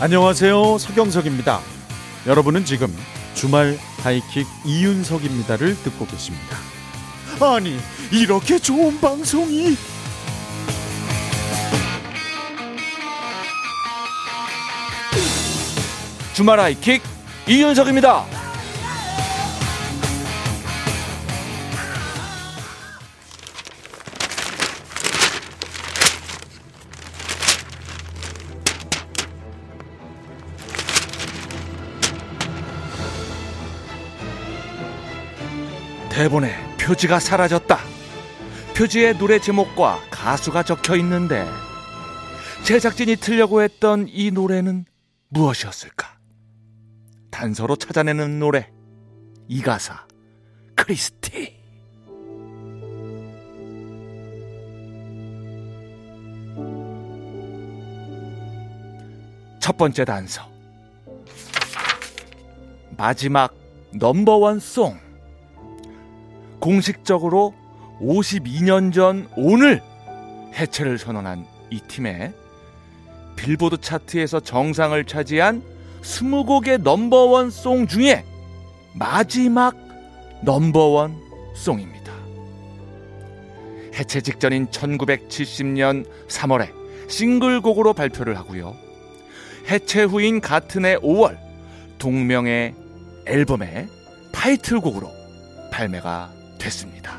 안녕하세요. 서경석입니다. 여러분은 지금 주말 하이킥 이윤석입니다를 듣고 계십니다. 아니, 이렇게 좋은 방송이 주말 하이킥 이윤석입니다. 대본에 표지가 사라졌다. 표지에 노래 제목과 가수가 적혀 있는데 제작진이 틀려고 했던 이 노래는 무엇이었을까? 단서로 찾아내는 노래 이 가사 크리스티 첫 번째 단서 마지막 넘버원 송 공식적으로 52년 전 오늘 해체를 선언한 이 팀의 빌보드 차트에서 정상을 차지한 20곡의 넘버원 송 중에 마지막 넘버원 송입니다. 해체 직전인 1970년 3월에 싱글곡으로 발표를 하고요. 해체 후인 같은 해 5월 동명의 앨범의 타이틀곡으로 발매가 됐습니다.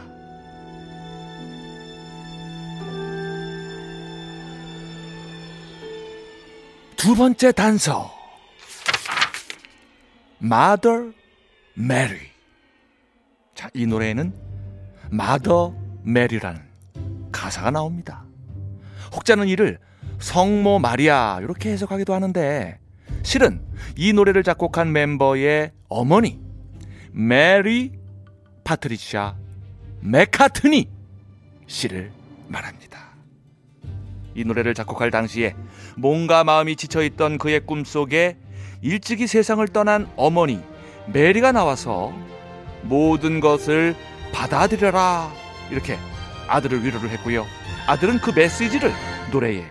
두 번째 단서. Mother Mary. 자, 이 노래에는 Mother Mary라는 가사가 나옵니다. 혹자는 이를 성모 마리아 이렇게 해석하기도 하는데 실은 이 노래를 작곡한 멤버의 어머니 메리 파트리샤 메카트니 씨를 말합니다. 이 노래를 작곡할 당시에 몸과 마음이 지쳐있던 그의 꿈속에 일찍이 세상을 떠난 어머니 메리가 나와서 모든 것을 받아들여라 이렇게 아들을 위로를 했고요. 아들은 그 메시지를 노래에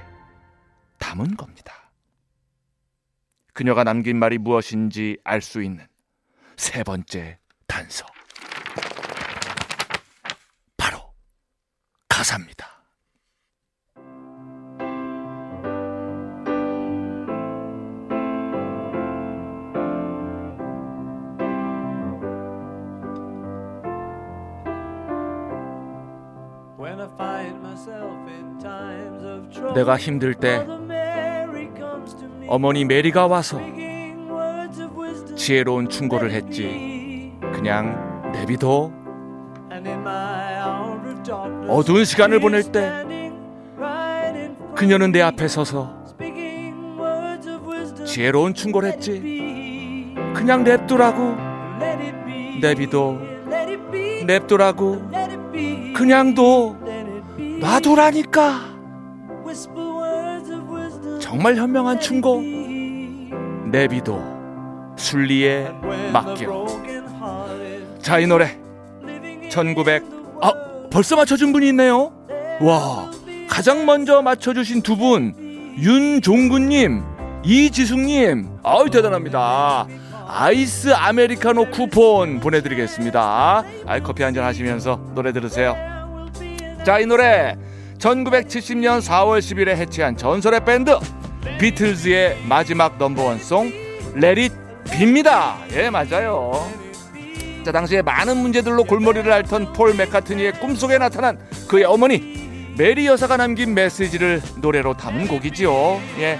담은 겁니다. 그녀가 남긴 말이 무엇인지 알 수 있는 세 번째 단서. 바로 가사입니다. 내가 힘들 때 어머니 메리가 와서 지혜로운 충고를 했지. 그냥 내비둬. 어두운 시간을 보낼 때 그녀는 내 앞에 서서 지혜로운 충고를 했지. 그냥 냅두라고. 내비둬. 냅두라고. 그냥 둬. 놔두라니까. 정말 현명한 충고. 내비둬. 순리에 맡겨. 자, 이 노래. 1900. 아, 벌써 맞춰준 분이 있네요. 와, 가장 먼저 맞춰주신 두 분. 윤종근님, 이지숙님. 아유, 대단합니다. 아이스 아메리카노 쿠폰 보내드리겠습니다. 아이, 커피 한잔 하시면서 노래 들으세요. 자, 이 노래. 1970년 4월 10일에 해체한 전설의 밴드 비틀즈의 마지막 넘버원송 레릿 빕니다. 예, 맞아요. 자, 당시에 많은 문제들로 골머리를 앓던 폴 맥카트니의 꿈속에 나타난 그의 어머니 메리 여사가 남긴 메시지를 노래로 담은 곡이지요. 예.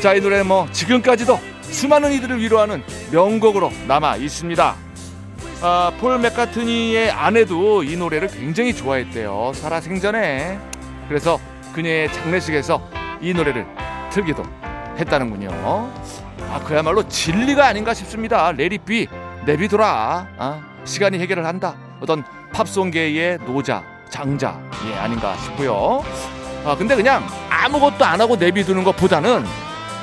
자, 이 노래 뭐 지금까지도 수많은 이들을 위로하는 명곡으로 남아 있습니다. 아, 폴 맥카트니의 아내도 이 노래를 굉장히 좋아했대요. 살아 생전에. 그래서 그녀의 장례식에서 이 노래를 틀기도 했다는군요. 아, 그야말로 진리가 아닌가 싶습니다. 레리비 내비둬라. 아, 시간이 해결을 한다. 어떤 팝송계의 노자, 장자, 예, 아닌가 싶고요. 아, 근데 그냥 아무것도 안 하고 내비두는 것보다는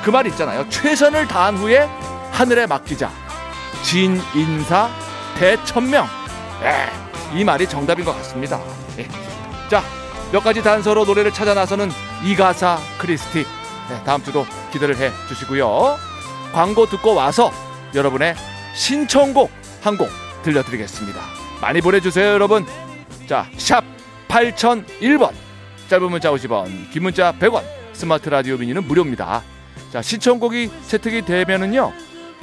그 말 있잖아요. 최선을 다한 후에 하늘에 맡기자. 진 인사 대천명. 예, 이 말이 정답인 것 같습니다. 예. 자, 몇 가지 단서로 노래를 찾아 나서는 이 가사 크리스티. 네, 다음 주도 기대를 해 주시고요. 광고 듣고 와서 여러분의 신청곡 한 곡 들려드리겠습니다. 많이 보내주세요, 여러분. 자, 샵 8001번. 짧은 문자 50원, 긴 문자 100원. 스마트 라디오 미니는 무료입니다. 자, 신청곡이 채택이 되면은요.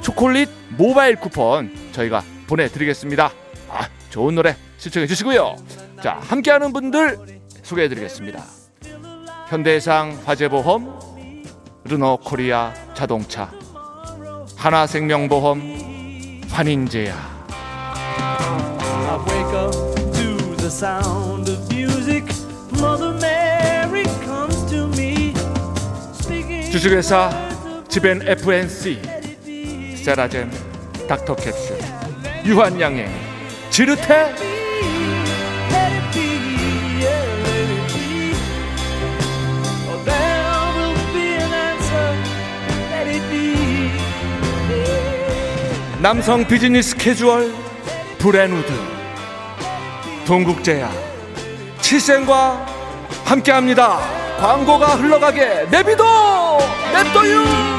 초콜릿 모바일 쿠폰 저희가 보내드리겠습니다. 아, 좋은 노래 신청해 주시고요. 자, 함께하는 분들 소개해 드리겠습니다. 현대해상 화재보험, 르노코리아 자동차, 하나생명보험, 환인제야. I wake up to the sound of music. Mother Mary comes to me. Speaking 주식회사 지벤 FNC, 세라젬, 닥터캡슐, 유한양행, 지르테, 남성 비즈니스 캐주얼, 브레누드, 동국제야, 칠생과 함께합니다. 광고가 흘러가게 내비도 냅둬요.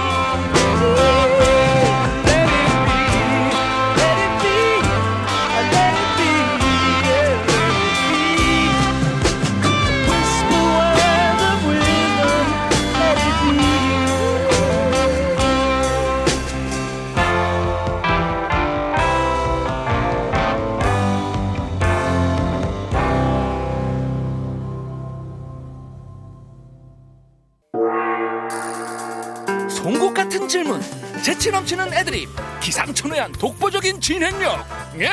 송곳 같은 질문, 재치 넘치는 애드립, 기상천외한 독보적인 진행력. 예,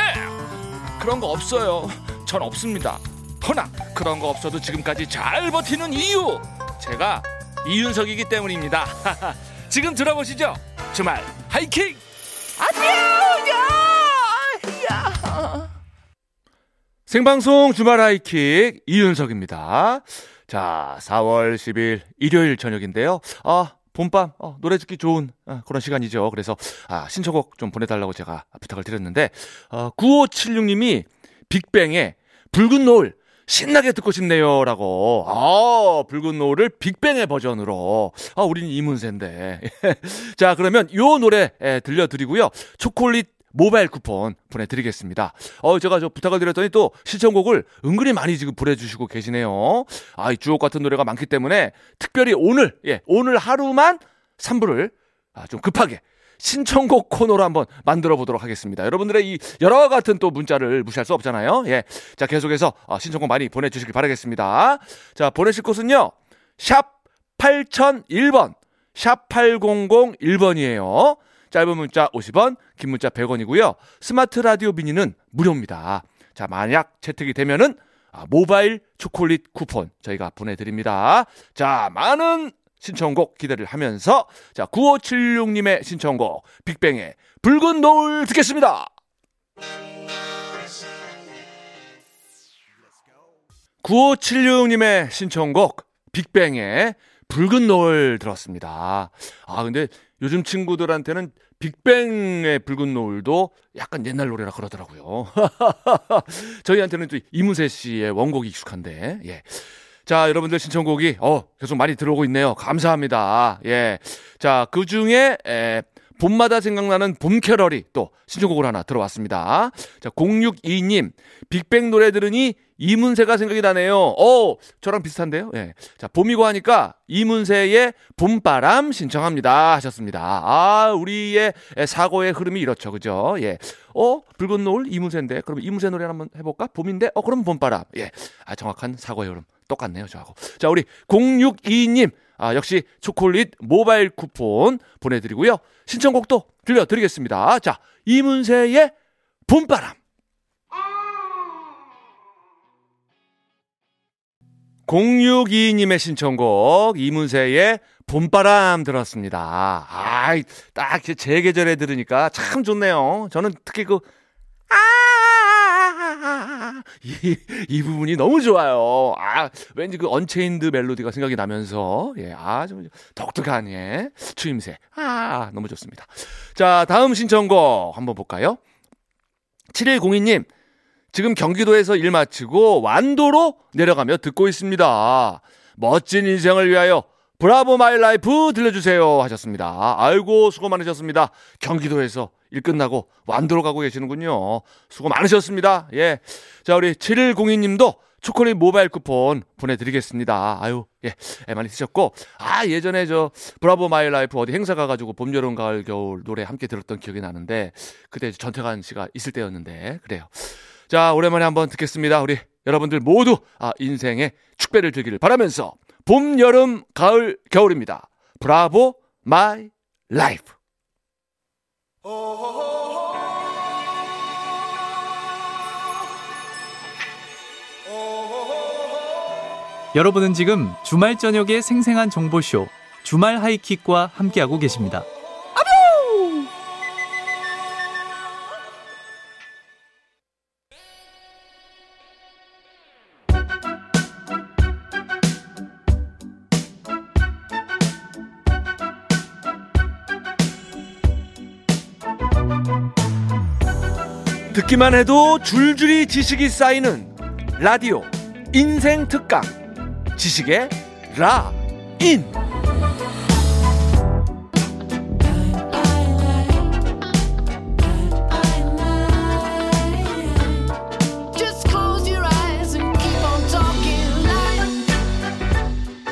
그런 거 없어요. 전 없습니다. 허나 그런 거 없어도 지금까지 잘 버티는 이유, 제가 이윤석이기 때문입니다. 지금 들어보시죠. 주말 하이킹. 생방송 주말 하이킥 이윤석입니다. 자, 4월 10일 일요일 저녁인데요. 아, 봄밤 어, 노래 듣기 좋은 아, 그런 시간이죠. 그래서 아, 신청곡 좀 보내달라고 제가 부탁을 드렸는데 어, 9576님이 빅뱅의 붉은 노을 신나게 듣고 싶네요라고. 아, 붉은 노을을 빅뱅의 버전으로. 아, 우린 이문세인데. 자, 그러면 요 노래 예, 들려드리고요. 초콜릿 모바일 쿠폰 보내드리겠습니다. 어, 제가 저 부탁을 드렸더니 또 신청곡을 은근히 많이 지금 보내주시고 계시네요. 아, 이 주옥 같은 노래가 많기 때문에 특별히 오늘, 예, 오늘 하루만 3부를 아, 좀 급하게 신청곡 코너로 한번 만들어 보도록 하겠습니다. 여러분들의 이 여러 같은 또 문자를 무시할 수 없잖아요. 예. 자, 계속해서 어, 신청곡 많이 보내주시길 바라겠습니다. 자, 보내실 곳은요. 샵 8001번, 샵 8001번이에요. 짧은 문자 50원, 긴 문자 100원이고요. 스마트 라디오 미니는 무료입니다. 자, 만약 채택이 되면은 아, 모바일 초콜릿 쿠폰 저희가 보내드립니다. 자, 많은 신청곡 기대를 하면서 자, 9576님의 신청곡 빅뱅의 붉은 노을 듣겠습니다. 9576님의 신청곡 빅뱅의 붉은 노을 들었습니다. 아, 근데 요즘 친구들한테는 빅뱅의 붉은 노을도 약간 옛날 노래라 그러더라고요. 저희한테는 또 이문세 씨의 원곡이 익숙한데, 예. 자, 여러분들 신청곡이, 어, 계속 많이 들어오고 있네요. 감사합니다. 예. 자, 그 중에, 에, 봄마다 생각나는 봄 캐럴이 또 신청곡을 하나 들어왔습니다. 자, 062님, 빅뱅 노래 들으니 이문세가 생각이 나네요. 어, 저랑 비슷한데요? 예. 자, 봄이고 하니까 이문세의 봄바람 신청합니다. 하셨습니다. 아, 우리의 사고의 흐름이 이렇죠. 그죠? 예. 어, 붉은 노을 이문세인데, 그럼 이문세 노래 한번 해볼까? 봄인데, 어, 그럼 봄바람. 예. 아, 정확한 사고의 흐름. 똑같네요, 저하고. 자, 우리 062님. 아, 역시 초콜릿 모바일 쿠폰 보내드리고요. 신청곡도 들려드리겠습니다. 자, 이문세의 봄바람. 0622님의 신청곡 이문세의 봄바람 들었습니다. 아, 딱제 계절에 들으니까 참 좋네요. 저는 특히 그 아, 이, 이 부분이 너무 좋아요. 아, 왠지 그 언체인드 멜로디가 생각이 나면서, 예, 아주 독특한, 예, 추임새. 아, 너무 좋습니다. 자, 다음 신청곡 한번 볼까요? 7102님, 지금 경기도에서 일 마치고 완도로 내려가며 듣고 있습니다. 멋진 인생을 위하여 Bravo My Life 들려주세요 하셨습니다. 아이고 수고 많으셨습니다. 경기도에서 일 끝나고 완도로 가고 계시는군요. 수고 많으셨습니다. 예. 자, 우리 7102님도 초콜릿 모바일 쿠폰 보내드리겠습니다. 아유, 예, 예, 많이 드셨고, 아, 예전에 저, Bravo My Life 어디 행사 가가지고 봄, 여름, 가을, 겨울 노래 함께 들었던 기억이 나는데, 그때 전태관 씨가 있을 때였는데, 그래요. 자, 오랜만에 한번 듣겠습니다. 우리 여러분들 모두, 아, 인생의 축배를 들기를 바라면서, 봄, 여름, 가을, 겨울입니다. Bravo My Life. 여러분은 지금 주말 저녁의 생생한 정보쇼 주말 하이킥과 함께하고 계십니다. 듣기만 해도 줄줄이 지식이 쌓이는 라디오 인생 특강. 지식의 라인.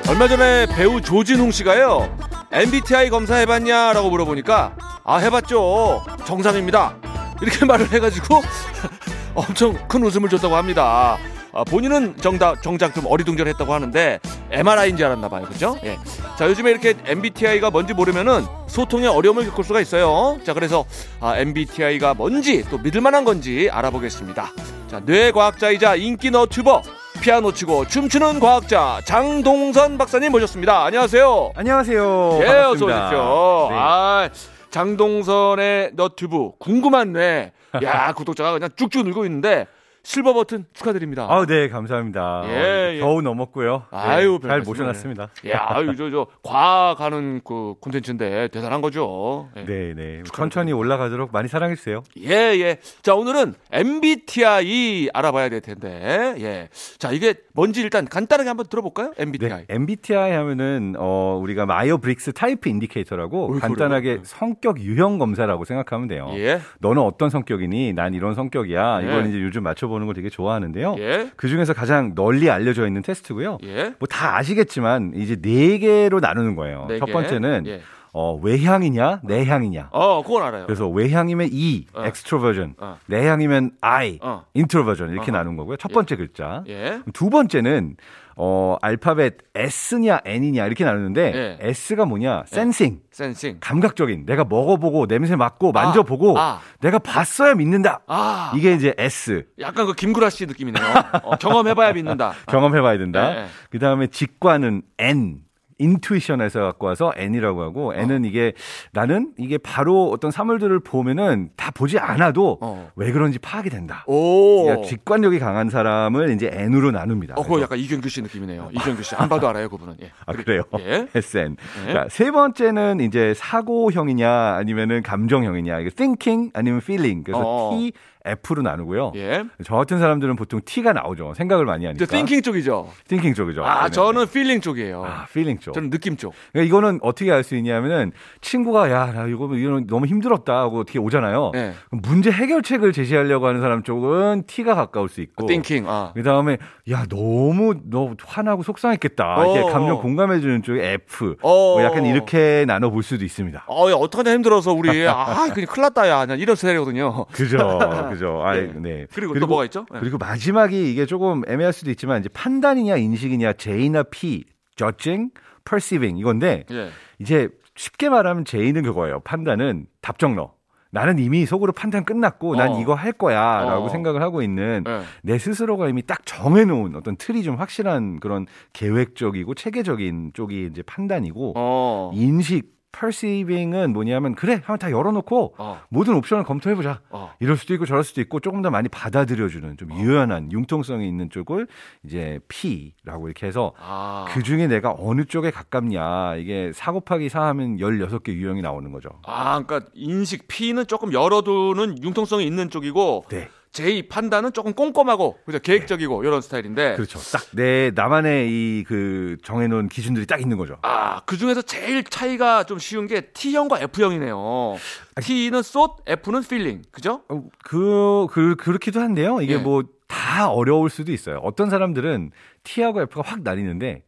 얼마 전에 배우 조진웅 씨가요 MBTI 검사 해봤냐라고 물어보니까 아 해봤죠. 정상입니다 이렇게 말을 해가지고 엄청 큰 웃음을 줬다고 합니다. 아, 본인은 정답 정작 좀 어리둥절했다고 하는데 MRI인 줄 알았나 봐요, 그죠? 예. 자 요즘에 이렇게 MBTI가 뭔지 모르면은 소통에 어려움을 겪을 수가 있어요. 자 그래서 아, MBTI가 뭔지 또 믿을 만한 건지 알아보겠습니다. 자 뇌과학자이자 인기 너튜버 피아노 치고 춤추는 과학자 장동선 박사님 모셨습니다. 안녕하세요. 안녕하세요. 예, 반갑습니다. 어서 오십시오. 네. 아, 장동선의 너튜브 궁금한 뇌. 야, 구독자가 그냥 쭉쭉 늘고 있는데 실버 버튼 축하드립니다. 아, 네, 감사합니다. 예, 예. 겨우 넘었고요. 네, 아유, 별 잘. 모셔놨습니다. 야, 아유, 저, 저, 과학하는 그 콘텐츠인데 대단한 거죠. 예. 네, 네. 천천히 올라가도록 많이 사랑해주세요. 예, 예. 자, 오늘은 MBTI 알아봐야 될 텐데, 예. 자, 이게 뭔지 일단 간단하게 한번 들어볼까요? MBTI. 네, MBTI 하면은 어 우리가 Myers Briggs Type Indicator라고 어이, 간단하게 그래요? 성격 유형 검사라고 생각하면 돼요. 예. 너는 어떤 성격이니? 난 이런 성격이야. 예. 이건 이제 요즘 맞춰보는 걸 되게 좋아하는데요. 예. 그 중에서 가장 널리 알려져 있는 테스트고요. 예. 뭐다 아시겠지만 이제 네 개로 나누는 거예요. 네첫 개. 번째는 예. 어, 외향이냐, 내향이냐. 어, 그건 알아요. 그래서 외향이면 E, 어. extroversion. 어. 내향이면 I, 어. introversion 이렇게 어허. 나눈 거고요. 첫 번째 글자. 예. 두 번째는 어, 알파벳 S냐 N이냐 이렇게 나누는데 예. S가 뭐냐? sensing. 센싱. 감각적인 내가 먹어보고 냄새 맡고 만져보고 아. 내가 봤어야 믿는다. 아. 이게 이제 S 약간 그 김구라 씨 느낌이네요. 어, 경험해봐야 믿는다. 경험해봐야 된다. 네. 그 다음에 직관은 N. 인투이션에서 갖고 와서 N이라고 하고 N은 이게 나는 이게 바로 어떤 사물들을 보면은 다 보지 않아도 어. 왜 그런지 파악이 된다. 오. 그러니까 직관력이 강한 사람을 이제 N으로 나눕니다. 어, 그거 약간 이경규 씨 느낌이네요. 이경규 씨. 안 봐도 알아요, 그분은. 예. 아 그래요? 예. SN. 예. 자, 세 번째는 이제 사고형이냐 아니면은 감정형이냐. 이게 thinking 아니면 feeling. 그래서 어. T, F로 나누고요. 예. 저 같은 사람들은 보통 T가 나오죠. 생각을 많이 하니까. 저 thinking 쪽이죠. thinking 쪽이죠. 아, 네. 저는 feeling 쪽이에요. 아, feeling 쪽. 저는 느낌 쪽. 그러니까 이거는 어떻게 알 수 있냐면은 친구가 야, 나 이거 이거 너무 힘들었다 하고 어떻게 오잖아요. 예. 문제 해결책을 제시하려고 하는 사람 쪽은 T가 가까울 수 있고. thinking. 아. 그 다음에 야 너무 너 화나고 속상했겠다. 어. 감정 공감해 주는 쪽에 F. 어. 뭐 약간 이렇게 나눠 볼 수도 있습니다. 어, 야, 어떡하냐 힘들어서 우리. 아, 그냥 큰일 났다, 야. 이런 스타일이거든요. 그죠, 그죠. 아, 예. 네. 그리고, 또 뭐가 있죠? 예. 그리고 마지막이 이게 조금 애매할 수도 있지만 이제 판단이냐 인식이냐 J나 P, judging, perceiving 이건데 예. 이제 쉽게 말하면 J는 그거예요. 판단은 답정너. 나는 이미 속으로 판단 끝났고 난 어. 이거 할 거야라고 어. 생각을 하고 있는 예. 내 스스로가 이미 딱 정해놓은 어떤 틀이 좀 확실한 그런 계획적이고 체계적인 쪽이 이제 판단이고 어. 인식 perceiving은 뭐냐면 그래 한번 다 열어놓고 어. 모든 옵션을 검토해보자. 어. 이럴 수도 있고 저럴 수도 있고 조금 더 많이 받아들여주는 좀 유연한 융통성이 있는 쪽을 이제 P라고 이렇게 해서 아. 그 중에 내가 어느 쪽에 가깝냐 이게 4 곱하기 4 하면 16개 유형이 나오는 거죠. 아, 그러니까 인식 P는 조금 열어두는 융통성이 있는 쪽이고 네. J 판단은 조금 꼼꼼하고 그죠 계획적이고 이런 스타일인데 그렇죠. 딱 내 나만의 이 그 정해놓은 기준들이 딱 있는 거죠. 아, 그 중에서 제일 차이가 좀 쉬운 게 T형과 F형이네요. T는 쏟, F는 feeling. 그죠? 어, 그, 그 그렇기도 한데요. 이게 예. 뭐다 어려울 수도 있어요. 어떤 사람들은 T하고 F가 확 나뉘는데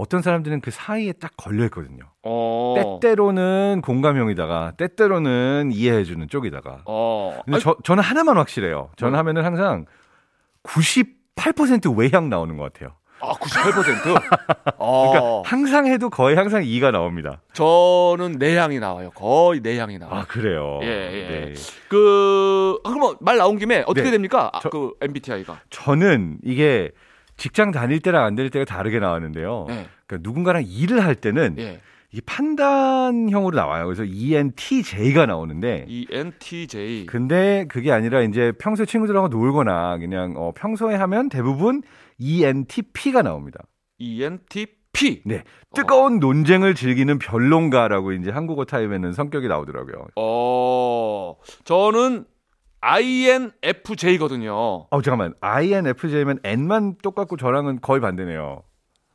어떤 사람들은 그 사이에 딱 걸려 있거든요. 어. 때때로는 공감형이다가 때때로는 이해해주는 쪽이다가. 어. 근데 저, 저는 하나만 확실해요. 저는 하면은 항상 98% 외향 나오는 것 같아요. 아, 98%? 어. 그러니까 항상 해도 거의 항상 2가 나옵니다. 저는 내향이 나와요. 거의 내향이 나와요. 아 그래요. 예, 예. 네. 그, 아, 그럼 말 나온 김에 어떻게 네. 됩니까? 아, 저- 그 MBTI가. 저는 이게 직장 다닐 때랑 안 다닐 때가 다르게 나왔는데요. 예. 그러니까 누군가랑 일을 할 때는 예. 이게 판단형으로 나와요. 그래서 ENTJ가 나오는데 ENTJ. 근데 그게 아니라 이제 평소에 친구들하고 놀거나 그냥 어, 평소에 하면 대부분 ENTP가 나옵니다. ENTP. 네. 뜨거운 논쟁을 즐기는 변론가라고 이제 한국어 타입에는 성격이 나오더라고요. 어, 저는 INFJ거든요. 어, 잠깐만. INFJ면 N만 똑같고 저랑은 거의 반대네요.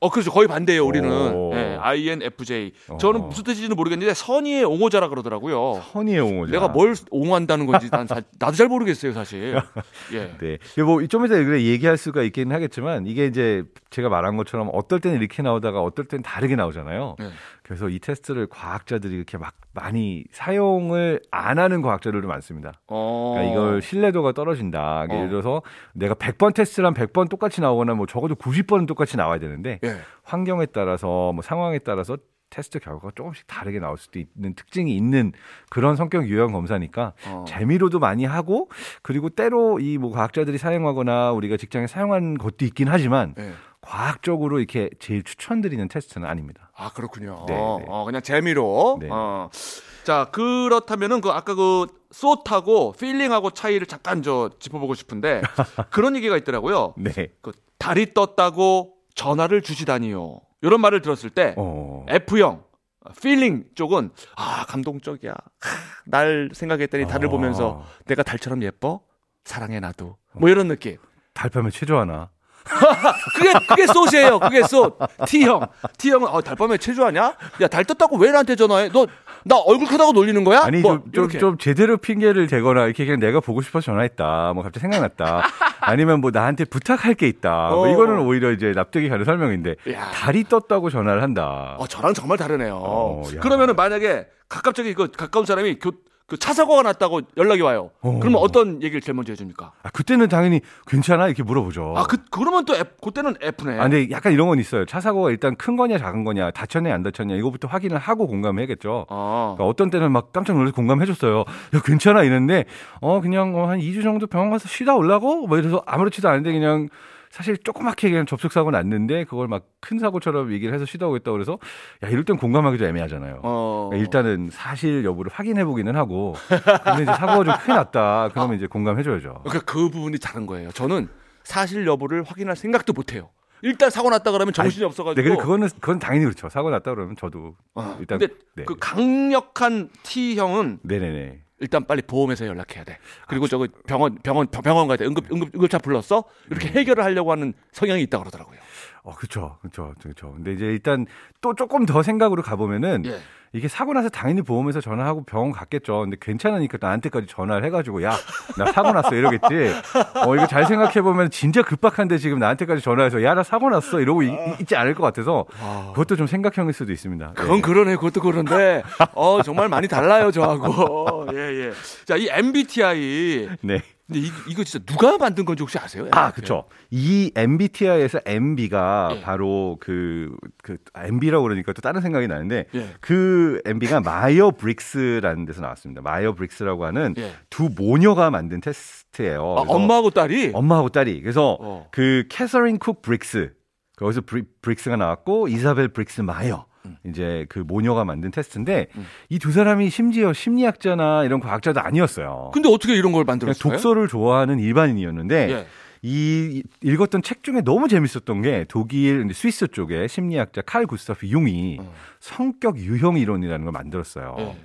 어, 그렇죠. 거의 반대예요, 우리는. 오. 예, INFJ. 어. 저는 무슨 뜻인지는 모르겠는데 선의의 옹호자라 그러더라고요. 허니의 옹호자. 내가 뭘 옹호한다는 건지 난 사- 나도 잘 모르겠어요, 사실. 예. 네. 뭐좀 이따 그래 얘기할 수가 있긴 하겠지만 이게 이제 제가 말한 것처럼 어떨 때는 이렇게 나오다가 어떨 때는 다르게 나오잖아요. 네. 그래서 이 테스트를 과학자들이 이렇게 막 많이 사용을 안 하는 과학자들도 많습니다. 어. 그러니까 이걸 신뢰도가 떨어진다. 어. 예를 들어서 내가 100번 테스트를 한 100번 똑같이 나오거나 뭐 적어도 90번은 똑같이 나와야 되는데 예. 환경에 따라서 뭐 상황에 따라서 테스트 결과가 조금씩 다르게 나올 수도 있는 특징이 있는 그런 성격 유형 검사니까 어. 재미로도 많이 하고 그리고 때로 이 뭐 과학자들이 사용하거나 우리가 직장에 사용한 것도 있긴 하지만 예. 과학적으로 이렇게 제일 추천드리는 테스트는 아닙니다. 아, 그렇군요. 네, 네. 어, 그냥 재미로. 네. 어. 자, 그렇다면은 그 아까 그 숏하고 필링하고 차이를 잠깐 저 짚어보고 싶은데 그런 얘기가 있더라고요. 네. 그 달이 떴다고 전화를 주시다니요. 이런 말을 들었을 때 어. F형 feeling 쪽은 아 감동적이야. 하, 날 생각했더니 달을 아. 보면서 내가 달처럼 예뻐 사랑해 나도 뭐 이런 느낌. 달밤에 체조하나? 그게 그게 thought이에요. 그게 숏. T형. T형은 어, 달밤에 체조하냐? 야 달 떴다고 왜 나한테 전화해? 너 나 얼굴 크다고 놀리는 거야? 아니 뭐, 좀, 좀. 좀 제대로 핑계를 대거나 이렇게 그냥 내가 보고 싶어서 전화했다. 뭐 갑자기 생각났다. 아니면 뭐 나한테 부탁할 게 있다. 뭐 어. 이거는 오히려 이제 납득이 가는 설명인데 야. 달이 떴다고 전화를 한다. 어, 저랑 정말 다르네요. 어, 야. 그러면은 만약에 가깝적이 그 가까운 사람이 교, 그 차 사고가 났다고 연락이 와요. 어. 그러면 어떤 얘기를 제일 먼저 해줍니까? 아, 그때는 당연히 괜찮아 이렇게 물어보죠. 아, 그 그러면 또 F, 그때는 F네. 아, 근데 약간 이런 건 있어요. 차 사고가 일단 큰 거냐 작은 거냐 다쳤냐 안 다쳤냐 이거부터 확인을 하고 공감해야겠죠. 어. 그러니까 어떤 때는 막 깜짝 놀라서 공감해줬어요. 야 괜찮아 이랬는데 어 그냥 어, 한 2주 정도 병원 가서 쉬다 올라고 뭐 이래서 아무렇지도 않은데 그냥 사실 조그맣게 그냥 접촉 사고 났는데 그걸 막 큰 사고처럼 얘기를 해서 쉬다 오겠다 그래서 야 이럴 땐 공감하기도 애매하잖아요. 어. 그러니까 일단은 사실 여부를 확인해 보기는 하고 근데 이제 사고가 좀 크게 났다 그러면 이제 공감해줘야죠. 그러니까 그 부분이 다른 거예요. 저는 사실 여부를 확인할 생각도 못 해요. 일단 사고 났다 그러면 정신이 네, 없어가지고. 근데 그거는 그건 당연히 그렇죠. 사고 났다 그러면 저도 어, 일단 근데 네. 그 강력한 T형은 네네네. 일단 빨리 보험회사에 연락해야 돼. 그리고 저거 병원 병원 병원 가야 돼. 응급 응급 응급차 불렀어? 이렇게 해결을 하려고 하는 성향이 있다 그러더라고요. 어, 그렇죠, 그렇죠, 그렇죠. 근데 이제 일단 또 조금 더 생각으로 가보면은 예. 이게 사고 나서 당연히 보험에서 전화하고 병원 갔겠죠. 근데 괜찮으니까 나한테까지 전화를 해가지고 야, 나 사고 났어 이러겠지. 어, 이거 잘 생각해 보면 진짜 급박한데 지금 나한테까지 전화해서 야, 나 사고 났어 이러고 이- 있지 않을 것 같아서 그것도 좀 생각형일 수도 있습니다. 그건 예. 그러네. 그것도 그런데 어 정말 많이 달라요 저하고. 예 예. 자이 MBTI 네. 근데 이, 이거 진짜 누가 만든 건지 혹시 아세요? 아, 그렇죠. 이 MBTI에서 MB가 예. 바로 그, 그, MB라고 그러니까 또 다른 생각이 나는데 예. 그 MB가 마이어 브릭스라는 데서 나왔습니다. 마이어 브릭스라고 하는 예. 두 모녀가 만든 테스트예요. 아, 엄마하고 딸이 엄마하고 딸이. 그래서 어. 그 캐서린 쿡 브릭스 거기서 브릭스가 나왔고 이사벨 브릭스 마이어 음. 이제 그 모녀가 만든 테스트인데 이두 사람이 심지어 심리학자나 이런 과학자도 아니었어요. 근데 어떻게 이런 걸 만들었어요? 독서를 좋아하는 일반인이었는데 예. 이 읽었던 책 중에 너무 재밌었던 게 독일 스위스 쪽의 심리학자 칼 구스타프 융이 어. 성격 유형 이론이라는 걸 만들었어요. 네.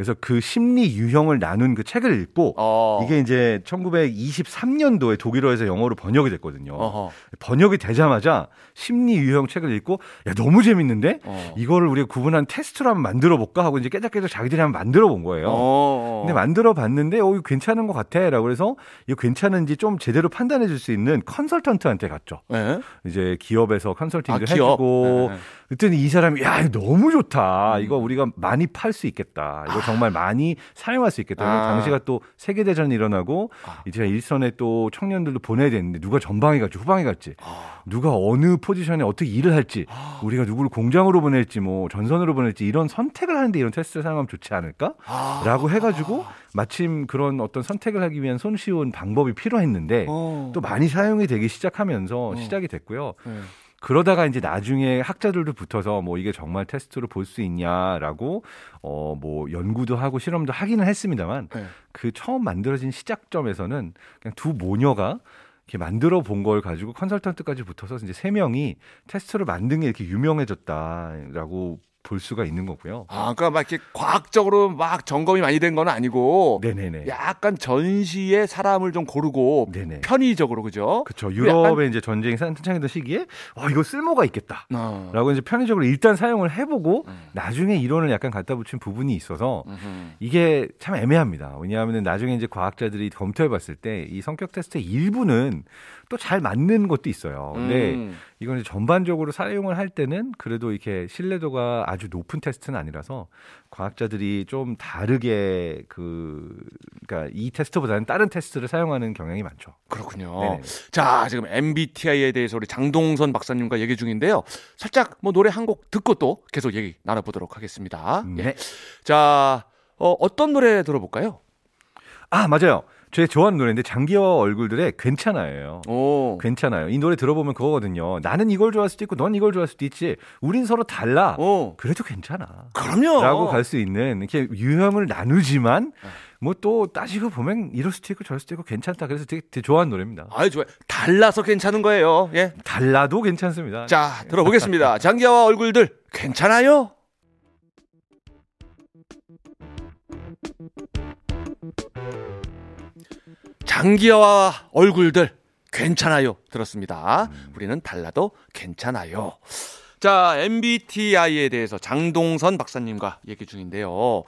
그래서 그 심리 유형을 나눈 그 책을 읽고 어. 이게 이제 1923년도에 독일어에서 영어로 번역이 됐거든요. 어허. 번역이 되자마자 심리 유형 책을 읽고 야 너무 재밌는데 어. 이거를 우리가 구분한 테스트로 한번 만들어 볼까 하고 이제 깨작깨작 자기들이 한번 만들어 본 거예요. 어. 근데 만들어 봤는데 어 이거 괜찮은 것 같아라고 그래서 이거 괜찮은지 좀 제대로 판단해 줄 수 있는 컨설턴트한테 갔죠. 네. 이제 기업에서 컨설팅도 아, 기업? 해주고 네, 네. 그랬더니 이 사람이 야 너무 좋다. 음. 이거 우리가 많이 팔 수 있겠다. 이거 정말 많이 사용할 수 있겠다. 아. 당시가 또 세계 대전이 일어나고 아. 이제 일선에 또 청년들도 보내야 되는데 누가 전방에 갈지 후방에 갈지 아. 누가 어느 포지션에 어떻게 일을 할지 우리가 누구를 공장으로 보낼지 뭐 전선으로 보낼지 이런 선택을 하는데 이런 테스트를 사용하면 좋지 않을까? 아. 라고 해가지고 마침 그런 어떤 선택을 하기 위한 손쉬운 방법이 필요했는데 어. 또 많이 사용이 되기 시작하면서 시작이 됐고요. 네. 그러다가 이제 나중에 학자들도 붙어서 뭐 이게 정말 테스트로 볼 수 있냐라고 어 뭐 연구도 하고 실험도 하기는 했습니다만 네. 그 처음 만들어진 시작점에서는 그냥 두 모녀가 이렇게 만들어 본 걸 가지고 컨설턴트까지 붙어서 이제 세 명이 테스트를 만든 게 이렇게 유명해졌다라고 볼 수가 있는 거고요. 아, 그러니까 막 이렇게 과학적으로 막 점검이 많이 된 건 아니고 네네네. 약간 전시에 사람을 좀 고르고 네네. 편의적으로 그죠? 그렇죠. 유럽의 이제 전쟁이 한창이던 시기에 와 이거 쓸모가 있겠다. 어. 라고 이제 편의적으로 일단 사용을 해보고 음. 나중에 이론을 약간 갖다 붙인 부분이 있어서 음흠. 이게 참 애매합니다. 왜냐하면 나중에 이제 과학자들이 검토해봤을 때 이 성격 테스트의 일부는 또 잘 맞는 것도 있어요. 근데 음. 이건 전반적으로 사용을 할 때는 그래도 이렇게 신뢰도가 아주 높은 테스트는 아니라서 과학자들이 좀 다르게 그 그러니까 이 테스트보다는 다른 테스트를 사용하는 경향이 많죠. 그렇군요. 네네. 자, 지금 MBTI에 대해서 우리 장동선 박사님과 얘기 중인데요. 살짝 뭐 노래 한 곡 듣고 또 계속 얘기 나눠 보도록 하겠습니다. 예. 네. 자, 어, 어떤 노래 들어볼까요? 아 맞아요. 제 좋아하는 노래인데 장기와 얼굴들의 괜찮아요. 오. 괜찮아요. 이 노래 들어보면 그거거든요. 나는 이걸 좋아할 수도 있고 넌 이걸 좋아할 수도 있지. 우린 서로 달라. 오. 그래도 괜찮아. 그럼요. 라고 갈 수 있는 이렇게 유형을 나누지만 네. 뭐또 따지고 보면 이럴 수도 있고 저럴 수도 있고 괜찮다. 그래서 되게, 되게 좋아하는 노래입니다. 아유, 좋아요. 달라서 괜찮은 거예요. 예. 달라도 괜찮습니다. 자, 들어보겠습니다. 장기와 얼굴들 괜찮아요? 장기와 얼굴들 괜찮아요. 들었습니다. 우리는 달라도 괜찮아요. 자, MBTI에 대해서 장동선 박사님과 얘기 중인데요.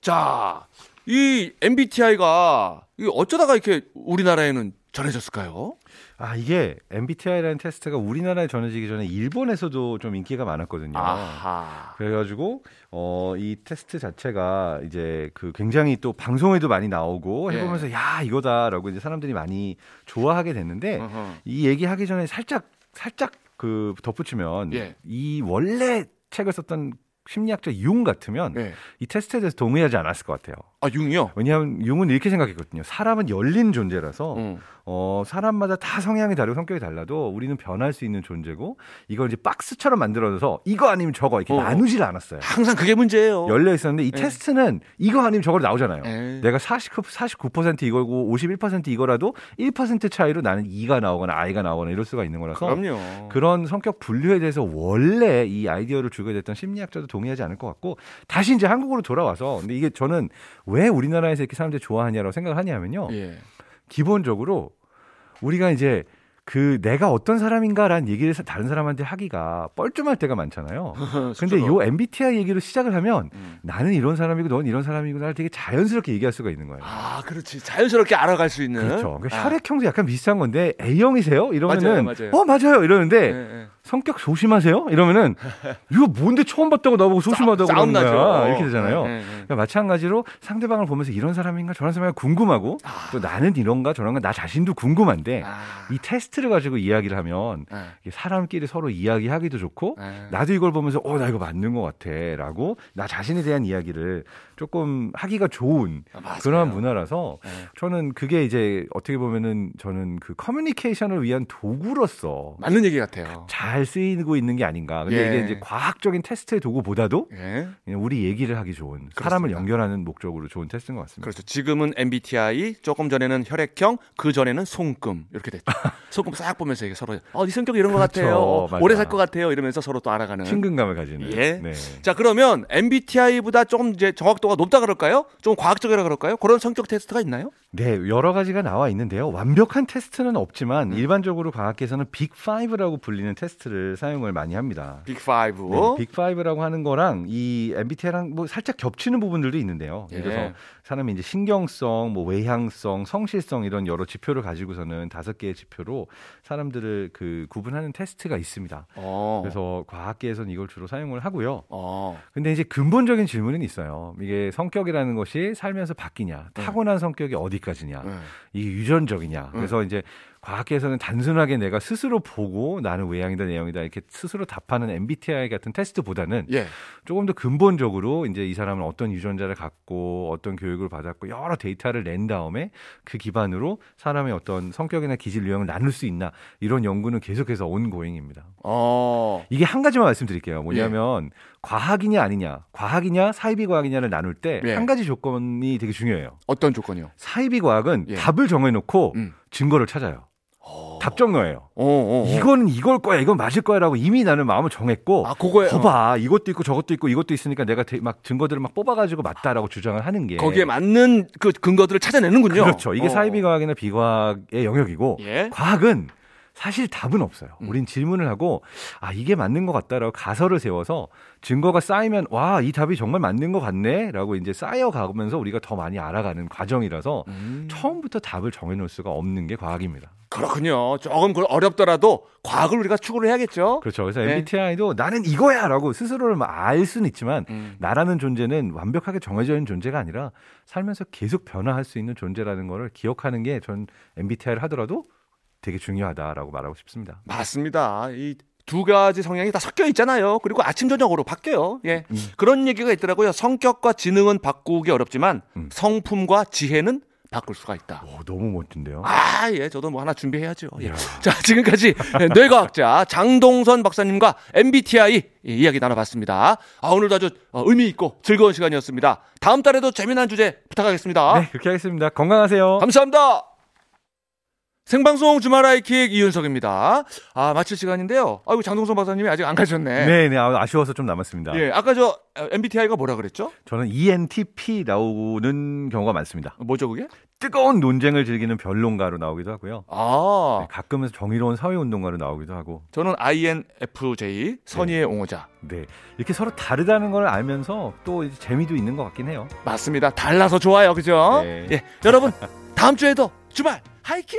자, 이 MBTI가 어쩌다가 이렇게 우리나라에는 전해졌을까요? 아 이게 MBTI라는 테스트가 우리나라에 전해지기 전에 일본에서도 좀 인기가 많았거든요. 아하. 그래가지고 어 이 테스트 자체가 이제 그 굉장히 또 방송에도 많이 나오고 예. 해보면서 야 이거다라고 이제 사람들이 많이 좋아하게 됐는데 어허. 이 얘기하기 전에 살짝 살짝 그 덧붙이면 예. 이 원래 책을 썼던 심리학자 융 같으면 네. 이 테스트에 대해서 동의하지 않았을 것 같아요. 아, 융이요? 왜냐하면 융은 이렇게 생각했거든요. 사람은 열린 존재라서 응. 어, 사람마다 다 성향이 다르고 성격이 달라도 우리는 변할 수 있는 존재고 이걸 이제 박스처럼 만들어서 이거 아니면 저거 이렇게 어. 나누질 않았어요. 항상 그게 문제예요. 열려 있었는데 이 예. 테스트는 이거 아니면 저거로 나오잖아요. 에이. 내가 49, 49% 이거고 51% 이거라도 1% 차이로 나는 E가 나오거나 I가 나오거나 이럴 수가 있는 거라서 그럼요. 그런 성격 분류에 대해서 원래 이 아이디어를 주게 됐던 심리학자도 동의하지 않을 것 같고 다시 이제 한국으로 돌아와서 근데 이게 저는 왜 우리나라에서 이렇게 사람들이 좋아하냐라고 생각을 하냐면요. 예. 기본적으로 우리가 이제 그 내가 어떤 사람인가라는 얘기를 사- 다른 사람한테 하기가 뻘쭘할 때가 많잖아요. 근데 요 MBTI 얘기로 시작을 하면 음. 나는 이런 사람이고 넌 이런 사람이구나를 되게 자연스럽게 얘기할 수가 있는 거예요. 아, 그렇지. 자연스럽게 알아갈 수 있는. 그렇죠. 그러니까 아. 혈액형도 약간 비슷한 건데 A형이세요? 이러면은 맞아요, 맞아요. 어 맞아요 이러는데 예, 예. 성격 조심하세요? 이러면은 이거 뭔데 처음 봤다고 나보고 소심하다고 싸움. 나죠. 이렇게 되잖아요. 예, 예, 예. 그러니까 마찬가지로 상대방을 보면서 이런 사람인가 저런 사람인가 궁금하고 또 나는 이런가 저런가 나 자신도 궁금한데 아. 이 테스트를 가지고 이야기를 하면 예. 이게 사람끼리 서로 이야기하기도 좋고 예. 나도 이걸 보면서 어 나 이거 맞는 것 같아라고 나 자신에 대한 이야기를 조금 하기가 좋은 아. 그러한 문화라서 네. 저는 그게 이제 어떻게 보면은 저는 그 커뮤니케이션을 위한 도구로서 맞는 얘기 같아요. 잘 쓰이고 있는 게 아닌가. 근데 예. 이게 이제 과학적인 테스트의 도구보다도 예. 그냥 우리 얘기를 하기 좋은 사람을 그렇습니다. 연결하는 목적으로 좋은 테스트인 것 같습니다. 그렇죠. 지금은 MBTI, 조금 전에는 혈액형, 그 전에는 손금 이렇게 됐죠. 손금 싹 보면서 이게 서로 어네 성격이 이런 것 그렇죠. 같아요. 어. 오래 살 것 같아요. 이러면서 서로 또 알아가는. 친근감을 가지는. 예. 네. 자 그러면 MBTI보다 조금 이제 정확도가 높다 그럴까요? 좀 과학적이라 그럴까요? 그런 성격 테스트가 있나요? 네, 여러 가지가 나와 있는데요. 완벽한 테스트는 없지만 음. 일반적으로 과학계에서는 Big 5라고 불리는 테스트를 사용을 많이 합니다. Big Five. 네, Big 5라고 하는 거랑 이 MBTI랑 뭐 살짝 겹치는 부분들도 있는데요. 예. 그래서 사람이 이제 신경성, 뭐 외향성, 성실성 이런 여러 지표를 가지고서는 다섯 개의 지표로 사람들을 그 구분하는 테스트가 있습니다. 어. 그래서 과학계에서는 이걸 주로 사용을 하고요. 어. 근데 이제 근본적인 질문은 있어요. 이게 성격이라는 것이 살면서 바뀌냐, 타고난 성격이 어디 까지냐, 네. 이게 유전적이냐. 그래서 이제 과학계에서는 단순하게 내가 스스로 보고 나는 외향이다, 내향이다 이렇게 스스로 답하는 MBTI 같은 테스트보다는 예. 조금 더 근본적으로 이제 이 사람은 어떤 유전자를 갖고 어떤 교육을 받았고 여러 데이터를 낸 다음에 그 기반으로 사람의 어떤 성격이나 기질 유형을 나눌 수 있나 이런 연구는 계속해서 온고잉입니다. 어. 이게 한 가지만 말씀드릴게요. 뭐냐면 과학이냐 아니냐, 과학이냐 사이비 과학이냐를 나눌 때한 예. 가지 조건이 되게 중요해요. 어떤 조건이요? 사이비 과학은 예. 답을 정해놓고 음. 증거를 찾아요. 답정너예요. 어, 어, 어. 이거는 이걸 거야, 이건 맞을 거야라고 이미 나는 마음을 정했고, 아, 그거에 봐봐, 이것도 있고 저것도 있고 이것도 있으니까 내가 대- 막 증거들을 막 뽑아가지고 맞다라고 주장을 하는 게 거기에 맞는 그 근거들을 찾아내는군요. 그렇죠. 이게 어. 사이비 과학이나 비과학의 영역이고, 예. 과학은 사실 답은 없어요. 음. 우린 질문을 하고 아 이게 맞는 것 같다라고 가설을 세워서 증거가 쌓이면 와 이 답이 정말 맞는 것 같네라고 이제 쌓여가면서 우리가 더 많이 알아가는 과정이라서 음. 처음부터 답을 정해놓을 수가 없는 게 과학입니다. 그렇군요. 조금 그 어렵더라도 과학을 우리가 추구를 해야겠죠. 그렇죠. 그래서 네. MBTI도 나는 이거야라고 스스로를 막 알 수는 있지만 음. 나라는 존재는 완벽하게 정해져 있는 존재가 아니라 살면서 계속 변화할 수 있는 존재라는 거를 기억하는 게 전 MBTI를 하더라도 되게 중요하다라고 말하고 싶습니다. 맞습니다. 이두 가지 성향이 다 섞여 있잖아요. 그리고 아침 저녁으로 바뀌어요. 예. 그런 얘기가 있더라고요. 성격과 지능은 바꾸기 어렵지만 음. 성품과 지혜는 바꿀 수가 있다. 오, 너무 멋진데요. 아, 예, 저도 뭐 하나 준비해야죠. 예. 자, 지금까지 뇌과학자 장동선 박사님과 MBTI 이야기 나눠봤습니다. 아, 오늘도 아주 어, 의미 있고 즐거운 시간이었습니다. 다음 달에도 재미난 주제 부탁하겠습니다. 네, 그렇게 하겠습니다. 건강하세요. 감사합니다. 생방송 주말 아이킥 이윤석입니다. 아, 마칠 시간인데요. 아이고, 장동선 박사님이 아직 안 가셨네. 네, 네, 아, 아쉬워서 좀 남았습니다. 예, 아까 저 어, MBTI가 뭐라 그랬죠? 저는 ENTP 나오는 경우가 많습니다. 뭐죠, 그게? 뜨거운 논쟁을 즐기는 변론가로 나오기도 하고요. 아, 네, 가끔은 정의로운 사회운동가로 나오기도 하고. 저는 INFJ 선의의 옹호자. 네, 이렇게 서로 다르다는 걸 알면서 또 재미도 있는 것 같긴 해요. 맞습니다. 달라서 좋아요. 그죠? 네. 예. 여러분, 다음 주에도 주말 하이킥!